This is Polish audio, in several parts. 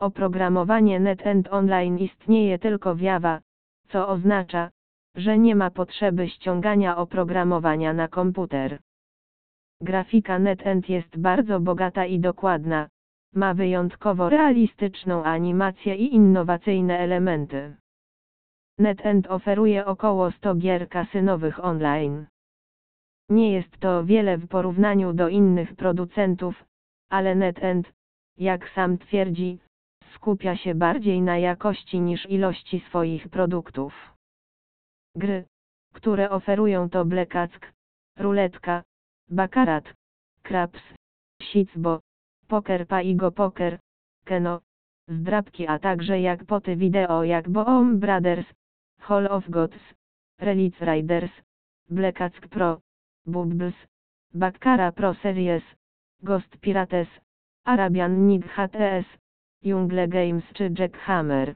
Oprogramowanie NetEnt Online istnieje tylko w Java, co oznacza, że nie ma potrzeby ściągania oprogramowania na komputer. Grafika NetEnt jest bardzo bogata i dokładna, ma wyjątkowo realistyczną animację i innowacyjne elementy. NetEnt oferuje około 100 gier kasynowych online. Nie jest to wiele w porównaniu do innych producentów, ale NetEnt, jak sam twierdzi, skupia się bardziej na jakości niż ilości swoich produktów. Gry, które oferują to Blekack, Ruletka, Baccarat, Craps, Sitzbo, Poker Paigo Poker, Keno, Zdrabki a także jak poty wideo jak Boom Brothers, Hall of Gods, Relic Riders, Blekack Pro, Bubbles, Baccara Pro Series, Ghost Pirates, Arabian Nig HTS, Jungle Games czy Jackhammer.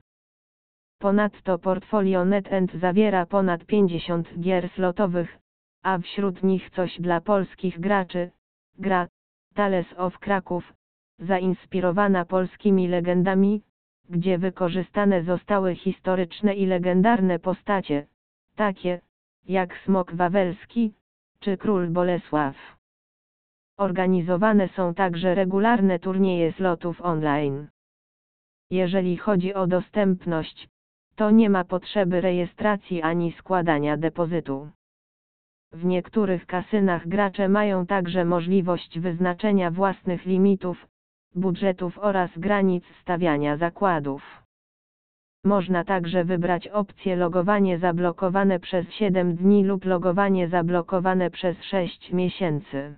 Ponadto portfolio NetEnt zawiera ponad 50 gier slotowych, a wśród nich coś dla polskich graczy. Gra Tales of Kraków, zainspirowana polskimi legendami, gdzie wykorzystane zostały historyczne i legendarne postacie, takie jak Smok Wawelski czy Król Bolesław. Organizowane są także regularne turnieje slotów online. Jeżeli chodzi o dostępność, to nie ma potrzeby rejestracji ani składania depozytu. W niektórych kasynach gracze mają także możliwość wyznaczenia własnych limitów, budżetów oraz granic stawiania zakładów. Można także wybrać opcję logowanie zablokowane przez 7 dni lub logowanie zablokowane przez 6 miesięcy.